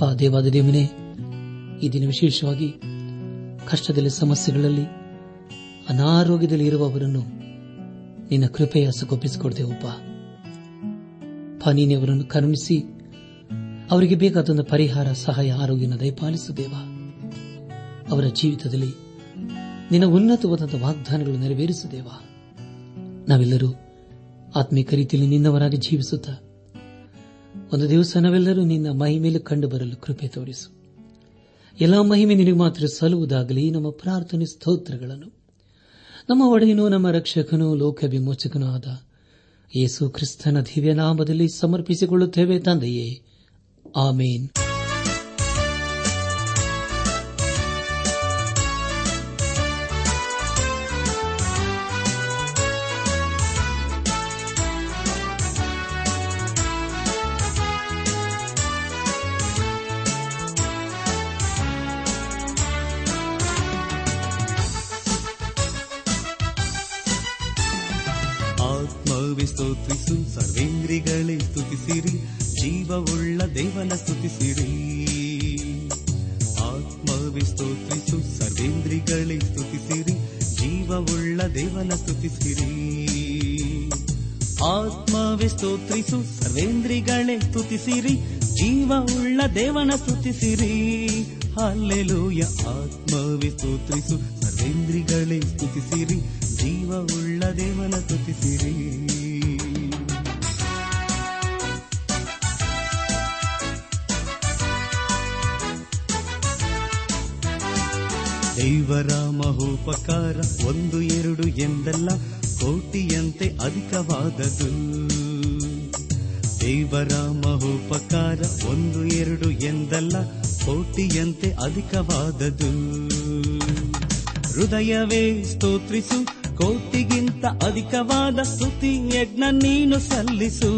ಅಪ್ಪ ದೇವಾದ ದೇವನೇ, ಈ ದಿನ ವಿಶೇಷವಾಗಿ ಕಷ್ಟದಲ್ಲಿ, ಸಮಸ್ಯೆಗಳಲ್ಲಿ, ಅನಾರೋಗ್ಯದಲ್ಲಿ ಇರುವವರನ್ನು ನಿನ್ನ ಕೃಪೆಯ ಸುಗೊಪ್ಪಿಸಿಕೊಡ್ತೇವಪ್ಪ ನೀನೆ ಅವರನ್ನು ಕರುಣಿಸಿ ಅವರಿಗೆ ಬೇಕಾದ ಪರಿಹಾರ, ಸಹಾಯ, ಆರೋಗ್ಯನ ದಯಪಾಲಿಸು ದೇವ. ಅವರ ಜೀವಿತದಲ್ಲಿ ನಿನ್ನ ಉನ್ನತವಾದ ವಾಗ್ದಾನಗಳು ನೆರವೇರಿಸು ದೇವ. ನಾವೆಲ್ಲರೂ ಆತ್ಮೀಕ ರೀತಿಯಲ್ಲಿ ನಿನ್ನವರಾಗಿ ಜೀವಿಸುತ್ತಾ ಒಂದು ದಿವಸ ನಾವೆಲ್ಲರೂ ನಿನ್ನ ಮಹಿಮೇಲೆ ಕಂಡು ಬರಲು ಕೃಪೆ ತೋರಿಸು. ಎಲ್ಲಾ ಮಹಿಮೆ ನಿನಗೆ ಮಾತ್ರ ಸಲ್ಲುವುದಾಗಲಿ ನಮ್ಮ ಪ್ರಾರ್ಥನೆ ಸ್ತೋತ್ರಗಳನ್ನು. ನಮ್ಮ ಒಡೆಯನು, ನಮ್ಮ ರಕ್ಷಕನೂ ಲೋಕ ವಿಮೋಚಕನೂ ಆದ ಯೇಸು ಕ್ರಿಸ್ತನ ದಿವ್ಯ ನಾಮದಲ್ಲಿ ಸಮರ್ಪಿಸಿಕೊಳ್ಳುತ್ತೇವೆ ತಂದೆಯೇ. ಆಮೇನ್. ಒಂದು ಎರಡು ಎಂದಲ್ಲ, ಕೋಟಿಯಂತೆ ಅಧಿಕವಾದದು ದೇವರ ಮಹೋಪಕಾರ ಒಂದು ಎರಡು ಎಂದಲ್ಲ, ಕೋಟಿಯಂತೆ ಅಧಿಕವಾದದು ಹೃದಯವೇ ಸ್ತೋತ್ರಿಸು, ಕೋಟಿಗಿಂತ ಅಧಿಕವಾದ ಸ್ತುತಿ ಯಜ್ಞ ನೀನು ಸಲ್ಲಿಸು.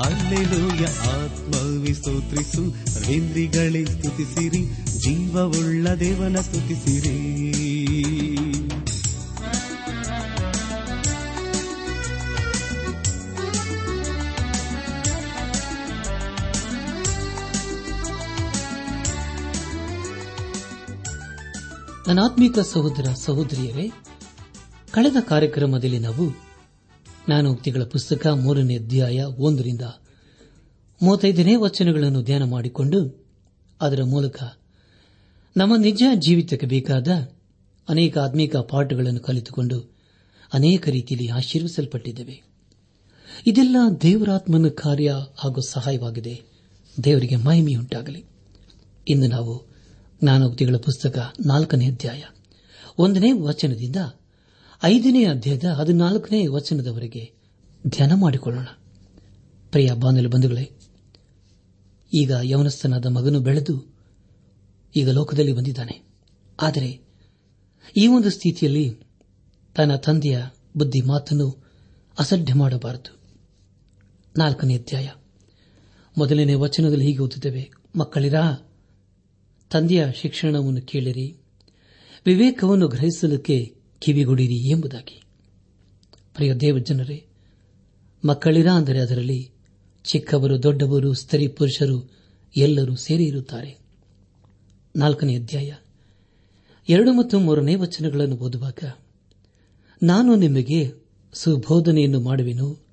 ಅಲ್ಲೆಲೂಯ ಆತ್ಮವಿ ಸ್ತೋತ್ರಿಸು ರೇಂದ್ರಿಗಳೇ ಸ್ತುತಿಸಿರಿ, ಜೀವವುಳ್ಳ ದೇವನ ಸ್ತುತಿಸಿರಿ. ನನ್ನಾತ್ಮೀಕ ಸಹೋದರ ಸಹೋದರಿಯರೇ, ಕಳೆದ ಕಾರ್ಯಕ್ರಮದಲ್ಲಿ ನಾವು ಜ್ಞಾನೋಕ್ತಿಗಳ ಪುಸ್ತಕ ಮೂರನೇ ಅಧ್ಯಾಯ ಒಂದರಿಂದ ಮೂವತ್ತೈದನೇ ವಚನಗಳನ್ನು ಧ್ಯಾನ ಮಾಡಿಕೊಂಡು ಅದರ ಮೂಲಕ ನಮ್ಮ ನಿಜ ಜೀವಿತಕ್ಕೆ ಬೇಕಾದ ಅನೇಕ ಆತ್ಮೀಕ ಪಾಠಗಳನ್ನು ಕಲಿತುಕೊಂಡು ಅನೇಕ ರೀತಿಯಲ್ಲಿ ಆಶೀರ್ವಿಸಲ್ಪಟ್ಟಿದ್ದೇವೆ. ಇದೆಲ್ಲ ದೇವರಾತ್ಮನ ಕಾರ್ಯ ಹಾಗೂ ಸಹಾಯವಾಗಿದೆ. ದೇವರಿಗೆ ಮಹಿಮೆಯುಂಟಾಗಲಿ. ಇಂದು ನಾವು ಜ್ಞಾನೋಕ್ತಿಗಳ ಪುಸ್ತಕ ನಾಲ್ಕನೇ ಅಧ್ಯಾಯ. ಒಂದನೇ ವಚನದಿಂದ ಐದನೇ ಅಧ್ಯಾಯದ ಹದಿನಾಲ್ಕನೇ ವಚನದವರೆಗೆ ಧ್ಯಾನ ಮಾಡಿಕೊಳ್ಳೋಣ. ಪ್ರಿಯ ಬಾನಲು ಬಂಧುಗಳೇ, ಈಗ ಯವನಸ್ಥನಾದ ಮಗನು ಬೆಳೆದು ಈಗ ಲೋಕದಲ್ಲಿ ಬಂದಿದ್ದಾನೆ. ಆದರೆ ಈ ಒಂದು ಸ್ಥಿತಿಯಲ್ಲಿ ತನ್ನ ತಂದೆಯ ಬುದ್ಧಿ ಮಾತನ್ನು ಅಸಡ್ಡೆ ಮಾಡಬಾರದು. ನಾಲ್ಕನೇ ಅಧ್ಯಾಯ. ಮೊದಲನೇ ವಚನದಲ್ಲಿ ಹೀಗೆ ಓದುತ್ತೇವೆ, ಮಕ್ಕಳಿರಾ ತಂದೆಯ ಶಿಕ್ಷಣವನ್ನು ಕೇಳಿರಿ. ವಿವೇಕವನ್ನು ಗ್ರಹಿಸಲಿಕ್ಕೆ ಕಿವಿಗೊಡಿರಿ ಎಂಬುದಾಗಿ. ಪ್ರಿಯ ದೇವಜನರೇ, ಮಕ್ಕಳಿರ ಅಂದರೆ ಅದರಲ್ಲಿ ಚಿಕ್ಕವರು, ದೊಡ್ಡವರು, ಸ್ತ್ರೀ, ಪುರುಷರು ಎಲ್ಲರೂ ಸೇರಿ ಇರುತ್ತಾರೆ. ನಾಲ್ಕನೇ ಅಧ್ಯಾಯ. ಎರಡು ಮತ್ತು ಮೂರನೇ ವಚನಗಳನ್ನು ಓದುವಾಗ, ನಾನು ನಿಮಗೆ ಸುಬೋಧನೆಯನ್ನು ಮಾಡುವೆನು.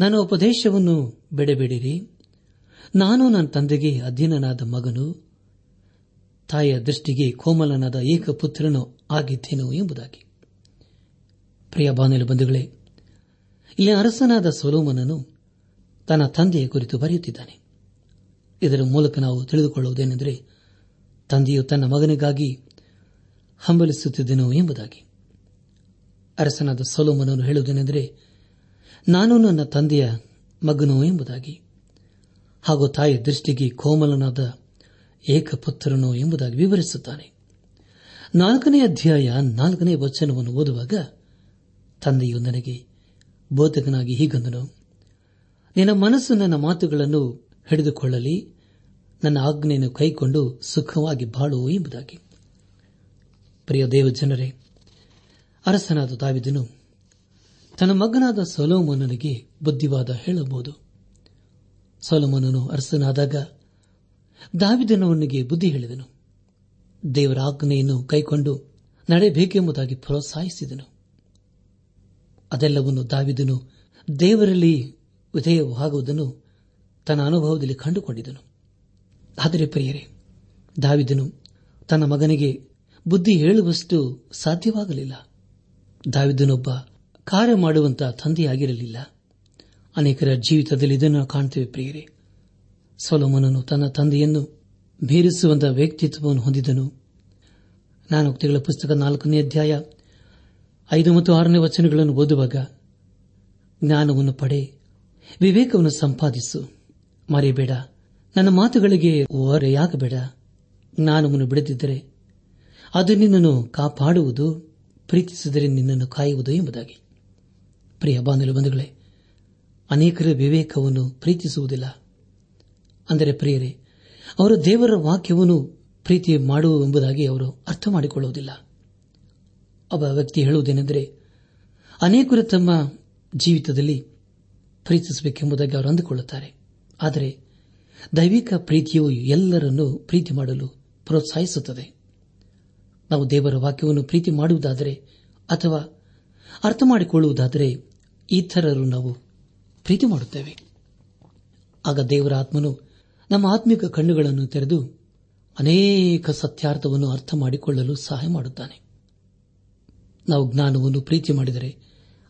ನನ್ನ ಉಪದೇಶವನ್ನು ಬಿಡಬೇಡಿರಿ. ನಾನು ನನ್ನ ತಂದೆಗೆ ಅಧೀನನಾದ ಮಗನು. ತಾಯಿಯ ದೃಷ್ಟಿಗೆ ಕೋಮಲನಾದ ಏಕಪುತ್ರನು ಆಗಿದ್ದೇನು ಎಂಬುದಾಗಿ. ಪ್ರಿಯ ಬಾನಲು ಬಂಧುಗಳೇ, ಇಲ್ಲಿ ಅರಸನಾದ ಸೊಲೋಮನನು ತನ್ನ ತಂದೆಯ ಕುರಿತು ಬರೆಯುತ್ತಿದ್ದಾನೆ. ಇದರ ಮೂಲಕ ನಾವು ತಿಳಿದುಕೊಳ್ಳುವುದೇನೆಂದರೆ, ತಂದೆಯು ತನ್ನ ಮಗನಿಗಾಗಿ ಹಂಬಲಿಸುತ್ತಿದ್ದನು ಎಂಬುದಾಗಿ. ಅರಸನಾದ ಸೊಲೋಮನನು ಹೇಳುವುದೇನೆಂದರೆ, ನಾನು ನನ್ನ ತಂದೆಯ ಮಗನು ಎಂಬುದಾಗಿ. ಹಾಗೂ ತಾಯಿಯ ದೃಷ್ಟಿಗೆ ಕೋಮಲನಾದ ಏಕಪುತ್ರನು ಎಂಬುದಾಗಿ ವಿವರಿಸುತ್ತಾನೆ. ನಾಲ್ಕನೇ ಅಧ್ಯಾಯ ನಾಲ್ಕನೇ ವಚನವನ್ನು ಓದುವಾಗ ತಂದೆಯು ನನಗೆ, ಬೋಧಕನಾಗಿ ಹೀಗಂದನು, ನಿನ್ನ ಮನಸ್ಸು ನನ್ನ ಮಾತುಗಳನ್ನು ಹಿಡಿದುಕೊಳ್ಳಲಿ, ನನ್ನ ಆಜ್ಞೆಯನ್ನು ಕೈಕೊಂಡು ಸುಖವಾಗಿ ಬಾಳು ಎಂಬುದಾಗಿ. ಪ್ರಿಯ ದೇವ ಜನರೇ ಅರಸನಾದ ದಾವಿದನು ತನ್ನ ಮಗನಾದ ಸೊಲೋಮನನಿಗೆ ಬುದ್ಧಿವಾದ ಹೇಳಬಹುದು. ಸೊಲೋಮನನು ಅರಸನಾದಾಗ ದಾವಿದನವನಿಗೆ ಬುದ್ಧಿ ಹೇಳಿದನು. ದೇವರ ಆಜ್ಞೆಯನ್ನು ಕೈಕೊಂಡು ನಡೆಯಬೇಕೆಂಬುದಾಗಿ ಪ್ರೋತ್ಸಾಹಿಸಿದನು. ಅದೆಲ್ಲವನ್ನು ದಾವಿದನು ದೇವರಲ್ಲಿ ವಿಧೇಯವಾಗುವುದನ್ನು ತನ್ನ ಅನುಭವದಲ್ಲಿ ಕಂಡುಕೊಂಡಿದನು ಆದರೆ ಪ್ರಿಯರೇ, ದಾವಿದನು ತನ್ನ ಮಗನಿಗೆ ಬುದ್ಧಿ ಹೇಳುವಷ್ಟು ಸಾಧ್ಯವಾಗಲಿಲ್ಲ. ದಾವಿದನೊಬ್ಬ ಕಾರ್ಯ ಮಾಡುವಂತಹ ತಂದೆಯಾಗಿರಲಿಲ್ಲ. ಅನೇಕರ ಜೀವಿತದಲ್ಲಿ ಇದನ್ನು ಕಾಣುತ್ತೇವೆ ಪ್ರಿಯರೇ. ಸೊಲೋಮನನು ತನ್ನ ತಂದೆಯನ್ನು ಮೀರಿಸುವಂತಹ ವ್ಯಕ್ತಿತ್ವವನ್ನು ಹೊಂದಿದನು. ನಾನೋಕ್ತಿಗಳ ಪುಸ್ತಕ ನಾಲ್ಕನೇ ಅಧ್ಯಾಯ ಐದು ಮತ್ತು ಆರನೇ ವಚನಗಳನ್ನು ಓದುವಾಗ ಜ್ಞಾನವನ್ನು ಪಡೆ, ವಿವೇಕವನ್ನು ಸಂಪಾದಿಸು. ಮರೆಯಬೇಡ, ನನ್ನ ಮಾತುಗಳಿಗೆ ಓರೆಯಾಗಬೇಡ. ಜ್ಞಾನವನ್ನು ಬಿಡದಿದ್ದರೆ ಅದು ನಿನ್ನನ್ನು ಕಾಪಾಡುವುದು, ಪ್ರೀತಿಸಿದರೆ ನಿನ್ನನ್ನು ಕಾಯುವುದು ಎಂಬುದಾಗಿ. ಪ್ರಿಯ ಬಾಂಧವ ಬಂಧುಗಳೇ, ಅನೇಕರ ವಿವೇಕವನ್ನು ಪ್ರೀತಿಸುವುದಿಲ್ಲ. ಅಂದರೆ ಪ್ರಿಯರೇ, ಅವರು ದೇವರ ವಾಕ್ಯವನ್ನು ಪ್ರೀತಿ ಮಾಡುವುದೆಂಬುದಾಗಿ ಅವರು ಅರ್ಥ ಮಾಡಿಕೊಳ್ಳುವುದಿಲ್ಲ ಒಬ್ಬ ವ್ಯಕ್ತಿ ಹೇಳುವುದೇನೆಂದರೆ, ಅನೇಕರು ತಮ್ಮ ಜೀವಿತದಲ್ಲಿ ಪ್ರೀತಿಸಬೇಕೆಂಬುದಾಗಿ ಅವರು ಅಂದುಕೊಳ್ಳುತ್ತಾರೆ. ಆದರೆ, ದೈವಿಕ ಪ್ರೀತಿಯು ಎಲ್ಲರನ್ನೂ ಪ್ರೀತಿ ಮಾಡಲು ಪ್ರೋತ್ಸಾಹಿಸುತ್ತದೆ. ನಾವು ದೇವರ ವಾಕ್ಯವನ್ನು ಪ್ರೀತಿ ಮಾಡುವುದಾದರೆ, ಅಥವಾ ಅರ್ಥ ಮಾಡಿಕೊಳ್ಳುವುದಾದರೆ ಇತರರು ನಾವು ಪ್ರೀತಿ ಮಾಡುತ್ತೇವೆ. ಆಗ ದೇವರ ಆತ್ಮನು ನಮ್ಮ ಆತ್ಮಿಕ ಕಣ್ಣುಗಳನ್ನು ತೆರೆದು ಅನೇಕ ಸತ್ಯಾರ್ಥವನ್ನು ಅರ್ಥ ಮಾಡಿಕೊಳ್ಳಲು ಸಹಾಯ ಮಾಡುತ್ತಾನೆ. ನಾವು ಜ್ಞಾನವನ್ನು ಪ್ರೀತಿ ಮಾಡಿದರೆ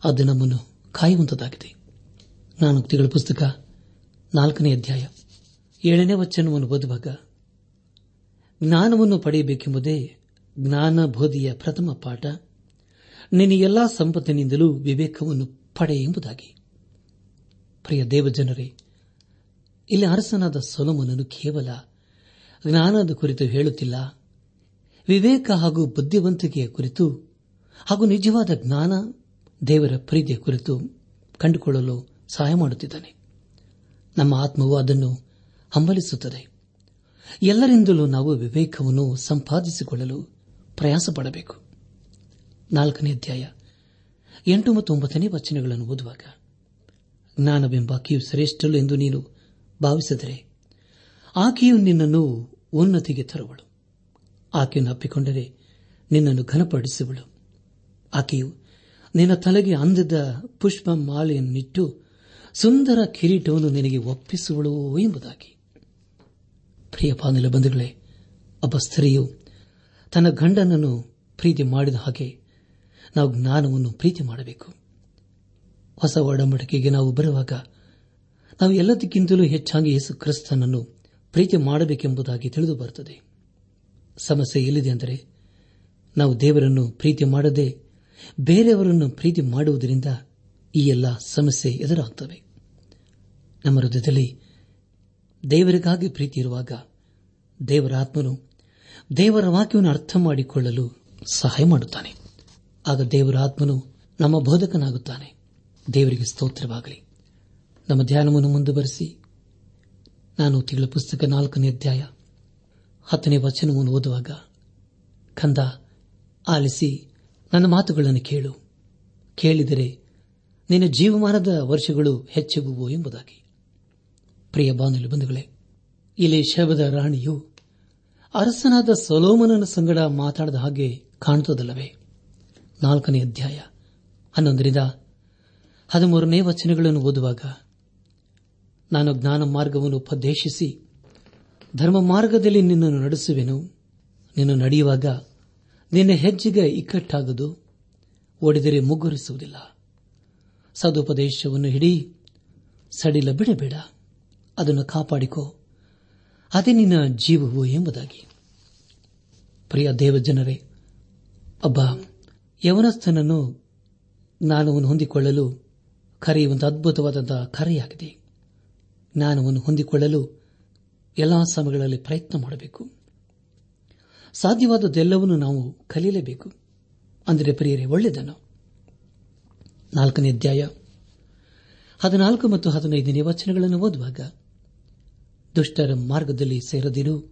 ಅದು ನಮ್ಮನ್ನು ಕಾಯುವಂತದಾಗಿದೆ ಜ್ಞಾನೋಕ್ತಿಗಳ ಪುಸ್ತಕ, ನಾಲ್ಕನೇ ಅಧ್ಯಾಯ, ಏಳನೇ ವಚನವನ್ನು ಓದುವಾಗ, ಜ್ಞಾನವನ್ನು ಪಡೆಯಬೇಕೆಂಬುದೇ ಜ್ಞಾನ ಬೋಧಿಯ ಪ್ರಥಮ ಪಾಠ. ನಿನ್ನ ಎಲ್ಲಾ ಸಂಪತ್ತಿನಿಂದಲೂ ವಿವೇಕವನ್ನು ಪಡೆ ಎಂಬುದಾಗಿ. ಪ್ರಿಯ ದೇವಜನರೇ ಇಲ್ಲಿ ಅರಸನಾದ ಸೊಲೋಮನನು ಕೇವಲ ಜ್ಞಾನದ ಕುರಿತು ಹೇಳುತ್ತಿಲ್ಲ, ವಿವೇಕ ಹಾಗೂ ಬುದ್ಧಿವಂತಿಕೆಯ ಕುರಿತು ಹಾಗೂ ನಿಜವಾದ ಜ್ಞಾನ ದೇವರ ಪ್ರೀತಿಯ ಕುರಿತು ಕಂಡುಕೊಳ್ಳಲು ಸಹಾಯ ಮಾಡುತ್ತಿದ್ದಾನೆ. ನಮ್ಮ ಆತ್ಮವು ಅದನ್ನು ಹಂಬಲಿಸುತ್ತದೆ. ಎಲ್ಲರಿಂದಲೂ ನಾವು ವಿವೇಕವನ್ನು ಸಂಪಾದಿಸಿಕೊಳ್ಳಲು ಪ್ರಯಾಸ ಪಡಬೇಕು ನಾಲ್ಕನೇ ಅಧ್ಯಾಯ, ಎಂಟು ಮತ್ತು ಒಂಬತ್ತನೇ ವಚನಗಳನ್ನು ಓದುವಾಗ, ಜ್ಞಾನವೆಂಬ ಆಕೆಯು ಶ್ರೇಷ್ಠಲು ಎಂದು ನೀನು ಭಾವಿಸಿದರೆ ಆಕೆಯು ನಿನ್ನನ್ನು ಉನ್ನತಿಗೆ ತರುವಳು. ಆಕೆಯನ್ನು ಅಪ್ಪಿಕೊಂಡರೆ ನಿನ್ನನ್ನು ಘನಪಡಿಸುವಳು. ಆಕೆಯು ನಿನ್ನ ತಲೆಗೆ ಅಂದದ ಪುಷ್ಪ ಮಾಲೆಯನ್ನಿಟ್ಟು ಸುಂದರ ಕಿರೀಟವನ್ನು ನಿನಗೆ ಒಪ್ಪಿಸುವಳು ಎಂಬುದಾಗಿ. ಪ್ರಿಯ ಪಾನಲ ಬಂಧುಗಳೇ, ಒಬ್ಬ ಸ್ತ್ರೀಯು ತನ್ನ ಗಂಡನನ್ನು ಪ್ರೀತಿ ಮಾಡಿದ ಹಾಗೆ ನಾವು ಜ್ಞಾನವನ್ನು ಪ್ರೀತಿ ಮಾಡಬೇಕು. ಹೊಸ ಒಡಂಬಡಿಕೆಗೆ ನಾವು ಬರುವಾಗ ನಾವು ಎಲ್ಲದಕ್ಕಿಂತಲೂ ಹೆಚ್ಚಾಗಿ ಯೇಸು ಕ್ರಿಸ್ತನನ್ನು ಪ್ರೀತಿ ಮಾಡಬೇಕೆಂಬುದಾಗಿ ತಿಳಿದು ಬರುತ್ತದೆ. ಸಮಸ್ಯೆ ಎಲ್ಲಿದೆ ಅಂದರೆ, ನಾವು ದೇವರನ್ನು ಪ್ರೀತಿ ಮಾಡದೆ ಬೇರೆಯವರನ್ನು ಪ್ರೀತಿ ಮಾಡುವುದರಿಂದ ಈ ಎಲ್ಲ ಸಮಸ್ಯೆ ಎದುರಾಗುತ್ತವೆ ನಮ್ಮ ಹೃದಯದಲ್ಲಿ ದೇವರಿಗಾಗಿ ಪ್ರೀತಿ ಇರುವಾಗ ದೇವರ ಆತ್ಮನು ದೇವರ ವಾಕ್ಯವನ್ನು ಅರ್ಥ ಮಾಡಿಕೊಳ್ಳಲು ಸಹಾಯ ಮಾಡುತ್ತಾನೆ. ಆಗ ದೇವರ ಆತ್ಮನು ನಮ್ಮ ಬೋಧಕನಾಗುತ್ತಾನೆ. ದೇವರಿಗೆ ಸ್ತೋತ್ರವಾಗಲಿ. ನಮ್ಮ ಧ್ಯಾನವನ್ನು ಮುಂದುವರೆಸಿ. ನಾನು ತಿಂಗಳ ಪುಸ್ತಕ ನಾಲ್ಕನೇ ಅಧ್ಯಾಯ ಹತ್ತನೇ ವಚನವನ್ನು ಓದುವಾಗ, ಕಂದ, ಆಲಿಸಿ, ನನ್ನ ಮಾತುಗಳನ್ನು ಕೇಳು. ಕೇಳಿದರೆ, ನಿನ್ನ ಜೀವಮಾನದ ವರ್ಷಗಳು ಹೆಚ್ಚಗುವು ಎಂಬುದಾಗಿ. ಪ್ರಿಯ ಬಾನುಲಿ ಬಂಧುಗಳೇ, ಇಲ್ಲಿ ಶಬದ ರಾಣಿಯು ಅರಸನಾದ ಸೊಲೋಮನನ ಸಂಗಡ ಮಾತಾಡದ ಹಾಗೆ ಕಾಣುತ್ತದಲ್ಲವೇ? ನಾಲ್ಕನೇ ಅಧ್ಯಾಯ ಹನ್ನೊಂದರಿಂದ ಹದಿಮೂರನೇ ವಚನಗಳನ್ನು ಓದುವಾಗ ನಾನು ಜ್ಞಾನ ಮಾರ್ಗವನ್ನು ಉಪದೇಶಿಸಿ ಧರ್ಮ ಮಾರ್ಗದಲ್ಲಿ ನಿನ್ನನ್ನು ನಡೆಸುವೆನು. ನೀನು ನಡೆಯುವಾಗ ನಿನ್ನ ಹೆಜ್ಜೆಗೆ ಇಕ್ಕಟ್ಟಾಗದು. ಓಡಿದರೆ ಮುಗ್ಗುರಿಸುವುದಿಲ್ಲ. ಸದುಪದೇಶವನ್ನು ಹಿಡಿ ಸಡಿಲ ಬಿಡಬೇಡ. ಅದನ್ನು ಕಾಪಾಡಿಕೋ. ಅದೇ ನಿನ್ನ ಜೀವವು ಎಂಬುದಾಗಿ. ಪ್ರಿಯ ದೇವಜನರೇ ಒಬ್ಬ ಯವನಸ್ಥನನ್ನು ಜ್ಞಾನವನ್ನು ಹೊಂದಿಕೊಳ್ಳಲು ಕರೆಯುವಂತಹ ಅದ್ಭುತವಾದಂತಹ ಕರೆಯಾಗಿದೆ. ಜ್ಞಾನವನ್ನು ಹೊಂದಿಕೊಳ್ಳಲು ಎಲ್ಲಾ ಸಮಯಗಳಲ್ಲಿ ಪ್ರಯತ್ನ ಮಾಡಬೇಕು. ಸಾಧ್ಯವಾದದ್ದೆಲ್ಲವನ್ನು ನಾವು ಕಲಿಯಲೇಬೇಕು. ಅಂದರೆ ಪ್ರಿಯರೇ, ಒಳ್ಳೆಯದನ್ನು. ನಾಲ್ಕನೇ ಅಧ್ಯಾಯ. ಹದಿನಾಲ್ಕು ಮತ್ತು ಹದಿನೈದನೇ ವಚನಗಳನ್ನು ಓದುವಾಗ, ದುಷ್ಟರ ಮಾರ್ಗದಲ್ಲಿ ಸೇರದಿರು,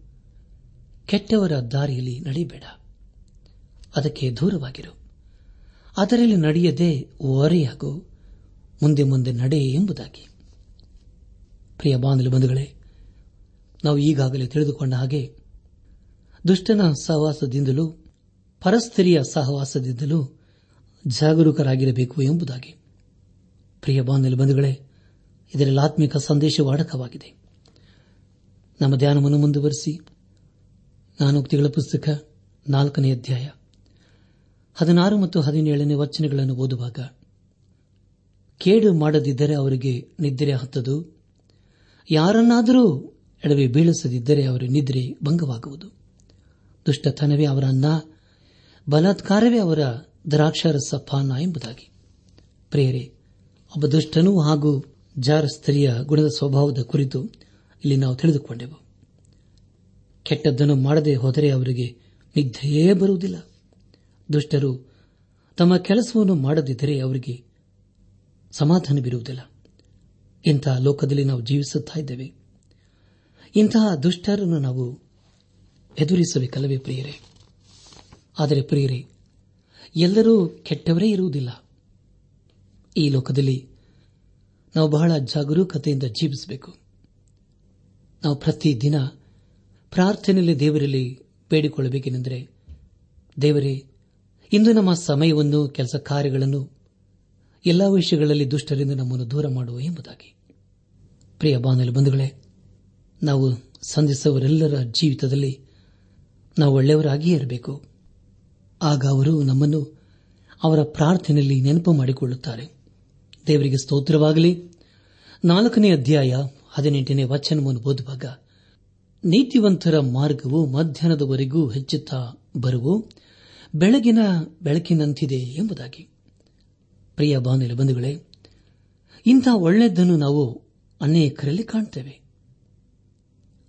ಕೆಟ್ಟವರ ದಾರಿಯಲ್ಲಿ ನಡೆಯಬೇಡ ಅದಕ್ಕೆ ದೂರವಾಗಿರು. ಅದರಲ್ಲಿ ನಡೆಯದೆ ಓರೆಯಾಗು, ಮುಂದೆ ಮುಂದೆ ನಡೆ ಎಂಬುದಾಗಿ. ಪ್ರಿಯ ಬಾಂಧಲು ಬಂಧುಗಳೇ, ನಾವು ಈಗಾಗಲೇ ತಿಳಿದುಕೊಂಡ ಹಾಗೆ ದುಷ್ಟನ ಸಹವಾಸದಿಂದಲೂ ಪರಸ್ತ್ರೀಯ ಸಹವಾಸದಿಂದಲೂ ಜಾಗರೂಕರಾಗಿರಬೇಕು ಎಂಬುದಾಗಿ. ಪ್ರಿಯ ಬಾಂಧಲು ಬಂಧುಗಳೇ, ಇದರಲ್ಲಿ ಆತ್ಮಿಕ ಸಂದೇಶವು ಅಡಕವಾಗಿದೆ ನಮ್ಮ ಧ್ಯಾನವನ್ನು ಮುಂದುವರೆಸಿ, ನಾನೋಕ್ತಿಗಳ ಪುಸ್ತಕ ನಾಲ್ಕನೇ ಅಧ್ಯಾಯ, ಹದಿನಾರು ಮತ್ತು ಹದಿನೇಳನೇ ವಚನಗಳನ್ನು ಓದುವಾಗ, ಕೇಡು ಮಾಡದಿದ್ದರೆ ಅವರಿಗೆ ನಿದ್ರೆ ಹತ್ತದು ಯಾರನ್ನಾದರೂ ಎಡವಿ ಬೀಳಿಸದಿದ್ದರೆ ಅವರ ನಿದ್ರೆ ಭಂಗವಾಗುವುದು. ದುಷ್ಟತನವೇ ಅವರ ಅನ್ನ, ಬಲಾತ್ಕಾರವೇ ಅವರ ದ್ರಾಕ್ಷಾರಸ ಪಾನ ಎಂಬುದಾಗಿ. ಪ್ರೇರೆ ಒಬ್ಬ ದುಷ್ಟನು ಹಾಗೂ ಜಾರ ಸ್ತ್ರೀಯ ಗುಣದ ಸ್ವಭಾವದ ಕುರಿತು ಇಲ್ಲಿ ನಾವು ತಿಳಿದುಕೊಂಡೆವು. ಕೆಟ್ಟದ್ದನ್ನು ಮಾಡದೆ ಹೋದರೆ ಅವರಿಗೆ ನಿದ್ದೆಯೇ ಬರುವುದಿಲ್ಲ. ದುಷ್ಟರು ತಮ್ಮ ಕೆಲಸವನ್ನು ಮಾಡದಿದ್ದರೆ ಅವರಿಗೆ ಸಮಾಧಾನವಿರುವುದಿಲ್ಲ. ಇಂತಹ ಲೋಕದಲ್ಲಿ ನಾವು ಜೀವಿಸುತ್ತಿದ್ದೇವೆ ಇಂತಹ ದುಷ್ಟರನ್ನು ನಾವು ಎದುರಿಸಬೇಕಲ್ಲವೇ ಪ್ರಿಯರೇ. ಆದರೆ ಪ್ರಿಯರೇ, ಎಲ್ಲರೂ ಕೆಟ್ಟವರೇ ಇರುವುದಿಲ್ಲ. ಈ ಲೋಕದಲ್ಲಿ ನಾವು ಬಹಳ ಜಾಗರೂಕತೆಯಿಂದ ಜೀವಿಸಬೇಕು. ನಾವು ಪ್ರತಿದಿನ ಪ್ರಾರ್ಥನೆಯಲ್ಲಿ ದೇವರಲ್ಲಿ ಬೇಡಿಕೊಳ್ಳಬೇಕೆಂದರೆ ದೇವರೇ, ಇಂದು ನಮ್ಮ ಸಮಯವನ್ನು, ಕೆಲಸ ಕಾರ್ಯಗಳನ್ನು ಎಲ್ಲಾ ವಿಷಯಗಳಲ್ಲಿ ದುಷ್ಟರಿಂದ ನಮ್ಮನ್ನು ದೂರ ಮಾಡುವ ಎಂಬುದಾಗಿ. ಪ್ರಿಯ ಬಾನಲು ಬಂಧುಗಳೇ, ನಾವು ಸಂಧಿಸುವವರೆಲ್ಲರ ಜೀವಿತದಲ್ಲಿ ನಾವು ಒಳ್ಳೆಯವರಾಗಿಯೇ ಇರಬೇಕು. ಆಗ ಅವರು ನಮ್ಮನ್ನು ಅವರ ಪ್ರಾರ್ಥನೆಯಲ್ಲಿ ನೆನಪು ಮಾಡಿಕೊಳ್ಳುತ್ತಾರೆ. ದೇವರಿಗೆ ಸ್ತೋತ್ರವಾಗಲಿ. ನಾಲ್ಕನೇ ಅಧ್ಯಾಯ ಹದಿನೆಂಟನೇ ವಚನವನ್ನು ಓದುವಾಗ, ನೀತಿವಂತರ ಮಾರ್ಗವು ಮಧ್ಯಾಹ್ನದವರೆಗೂ ಹೆಚ್ಚುತ್ತಾ ಬರುವು, ಬೆಳಗಿನ ಬೆಳಕಿನಂತಿದೆ ಎಂಬುದಾಗಿ. ಪ್ರಿಯ ಬಾನಿಲ ಬಂಧುಗಳೇ, ಇಂಥ ಒಳ್ಳೆಯದನ್ನು ನಾವು ಅನೇಕರಲ್ಲಿ ಕಾಣುತ್ತೇವೆ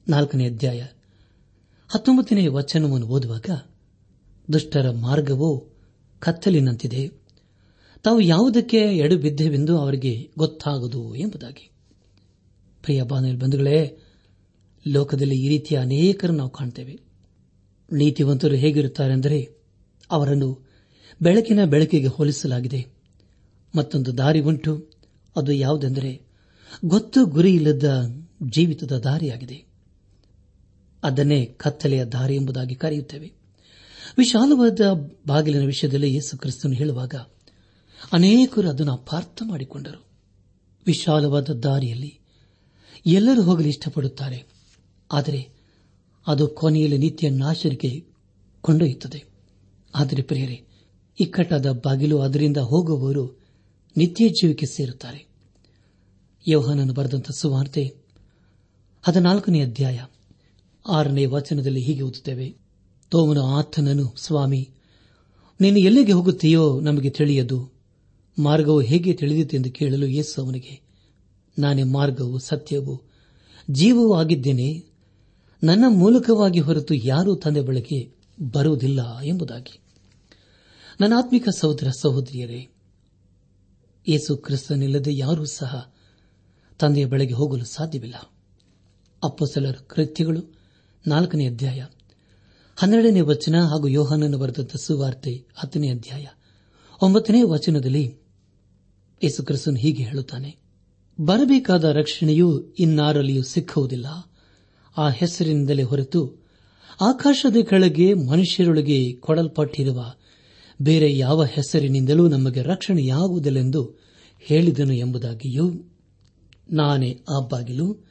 ನಾಲ್ಕನೇ ಅಧ್ಯಾಯ, ಹತ್ತೊಂಬತ್ತನೇ ವಚನವನ್ನು ಓದುವಾಗ, ದುಷ್ಟರ ಮಾರ್ಗವು ಕತ್ತಲಿನಂತಿದೆ. ತಾವು ಯಾವುದಕ್ಕೆ ಎಡು ಬಿದ್ದೆವೆಂದು ಅವರಿಗೆ ಗೊತ್ತಾಗದು ಎಂಬುದಾಗಿ. ಪ್ರಿಯ ಬಾನಿಲ್ ಬಂಧುಗಳೇ, ಲೋಕದಲ್ಲಿ ಈ ರೀತಿಯ ಅನೇಕರು ನಾವು ಕಾಣ್ತೇವೆ. ನೀತಿವಂತರು ಹೇಗಿರುತ್ತಾರೆಂದರೆ, ಅವರನ್ನು ಬೆಳಕಿನ ಬೆಳಕಿಗೆ ಹೋಲಿಸಲಾಗಿದೆ. ಮತ್ತೊಂದು ದಾರಿ ಉಂಟು. ಅದು ಯಾವುದೆಂದರೆ ಗೊತ್ತು ಗುರಿ ಇಲ್ಲದ ಜೀವಿತದ ದಾರಿಯಾಗಿದೆ. ಅದನ್ನೇ ಕತ್ತಲೆಯ ದಾರಿ ಎಂಬುದಾಗಿ ಕರೆಯುತ್ತೇವೆ. ವಿಶಾಲವಾದ ಬಾಗಿಲಿನ ವಿಷಯದಲ್ಲಿ ಯೇಸು ಕ್ರಿಸ್ತನು ಹೇಳುವಾಗ ಅನೇಕರು ಅದನ್ನು ಅಪಾರ್ಥ ಮಾಡಿಕೊಂಡರು. ವಿಶಾಲವಾದ ದಾರಿಯಲ್ಲಿ ಎಲ್ಲರೂ ಹೋಗಲು ಇಷ್ಟಪಡುತ್ತಾರೆ. ಆದರೆ ಅದು ಕೊನೆಯಲ್ಲಿ ನಿತ್ಯ ನಾಶರಿಗೆ ಕೊಂಡೊಯ್ಯುತ್ತದೆ. ಆದರೆ ಪ್ರಿಯರೇ ಇಕ್ಕಟ್ಟಾದ ಬಾಗಿಲು ಅದರಿಂದ ಹೋಗುವವರು ನಿತ್ಯ ಜೀವಕ್ಕೆ ಸೇರುತ್ತಾರೆ. ಯೋಹನನ್ನು ಬರೆದಂತ ಸುವಾರ್ತೆ ಹದಿನಾಲ್ಕನೇ ಅಧ್ಯಾಯ ಆರನೇ ವಚನದಲ್ಲಿ ಹೀಗೆ ಓದುತ್ತೇವೆ. ತೋಮನು ಆತನನು, ಸ್ವಾಮಿ, ನೀನು ಎಲ್ಲಿಗೆ ಹೋಗುತ್ತೀಯೋ ನಮಗೆ ತಿಳಿಯದು. ಮಾರ್ಗವು ಹೇಗೆ ತಿಳಿದಿತೆಂದು ಕೇಳಲು ಯೇಸು ಅವನಿಗೆ, ನಾನೇ ಮಾರ್ಗವು, ಸತ್ಯವು, ಜೀವವೂ ಆಗಿದ್ದೇನೆ. ನನ್ನ ಮೂಲಕವಾಗಿ ಹೊರತು ಯಾರೂ ತಂದೆ ಬಳಕೆ ಬರುವುದಿಲ್ಲ ಎಂಬುದಾಗಿ. ನನ್ನ ಆತ್ಮಿಕ ಸಹೋದರ ಸಹೋದರಿಯರೇ ಯೇಸು ಕ್ರಿಸ್ತನಿಲ್ಲದೆ ಯಾರೂ ಸಹ ತಂದೆಯ ಬಳಿಗೆ ಹೋಗಲು ಸಾಧ್ಯವಿಲ್ಲ. ಅಪ್ಪಸಲರ ಕೃತ್ಯಗಳು ನಾಲ್ಕನೇ ಅಧ್ಯಾಯ, ಹನ್ನೆರಡನೇ ವಚನ ಹಾಗೂ ಯೋಹಾನನ್ನು ಬರೆದ ಸುವಾರ್ತೆ ಹತ್ತನೇ ಅಧ್ಯಾಯ, ಒಂಬತ್ತನೇ ವಚನದಲ್ಲಿ ಯೇಸು ಕ್ರಿಸ್ತನ್ ಹೀಗೆ ಹೇಳುತ್ತಾನೆ, ಬರಬೇಕಾದ ರಕ್ಷಣೆಯು ಇನ್ನಾರಲ್ಲಿಯೂ ಸಿಕ್ಕುವುದಿಲ್ಲ. ಆ ಹೆಸರಿನಿಂದಲೇ ಹೊರತು ಆಕಾಶದ ಕೆಳಗೆ ಮನುಷ್ಯರೊಳಗೆ ಕೊಡಲ್ಪಟ್ಟಿರುವ ಬೇರೆ ಯಾವ ಹೆಸರಿನಿಂದಲೂ ನಮಗೆ ರಕ್ಷಣೆಯಾಗುವುದಿಲ್ಲೆಂದು ಹೇಳಿದನು ಎಂಬುದಾಗಿಯೂ ನಾನೇ ಆ ಬಾಗಿಲು.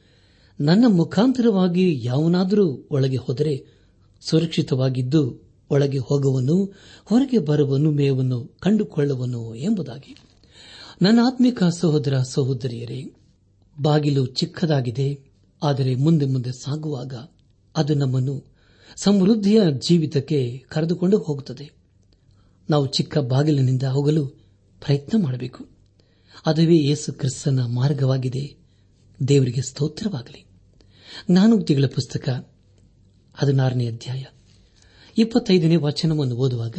ನನ್ನ ಮುಖಾಂತರವಾಗಿ ಯಾವನಾದರೂ ಒಳಗೆ ಹೋದರೆ ಸುರಕ್ಷಿತವಾಗಿದ್ದು ಒಳಗೆ ಹೋಗುವನು, ಹೊರಗೆ ಬರುವನು, ಮೇವನ್ನು ಕಂಡುಕೊಳ್ಳುವನು ಎಂಬುದಾಗಿ. ನನ್ನ ಆತ್ಮಿಕ ಸಹೋದರ ಸಹೋದರಿಯರೇ, ಬಾಗಿಲು ಚಿಕ್ಕದಾಗಿದೆ, ಆದರೆ ಮುಂದೆ ಮುಂದೆ ಸಾಗುವಾಗ ಅದು ನಮ್ಮನ್ನು ಸಮೃದ್ಧಿಯ ಜೀವಿತಕ್ಕೆ ಕರೆದುಕೊಂಡು ಹೋಗುತ್ತದೆ. ನಾವು ಚಿಕ್ಕ ಬಾಗಿಲಿನಿಂದ ಹೋಗಲು ಪ್ರಯತ್ನ ಮಾಡಬೇಕು. ಅದುವೇ ಯೇಸು ಕ್ರಿಸ್ತನ ಮಾರ್ಗವಾಗಿದೆ. ದೇವರಿಗೆ ಸ್ತೋತ್ರವಾಗಲಿ. ಜ್ಞಾನೋಕ್ತಿಗಳ ಪುಸ್ತಕ ಹದಿನಾರನೇ ಅಧ್ಯಾಯ. ಇಪ್ಪತ್ತೈದನೇ ವಚನವನ್ನು ಓದುವಾಗ,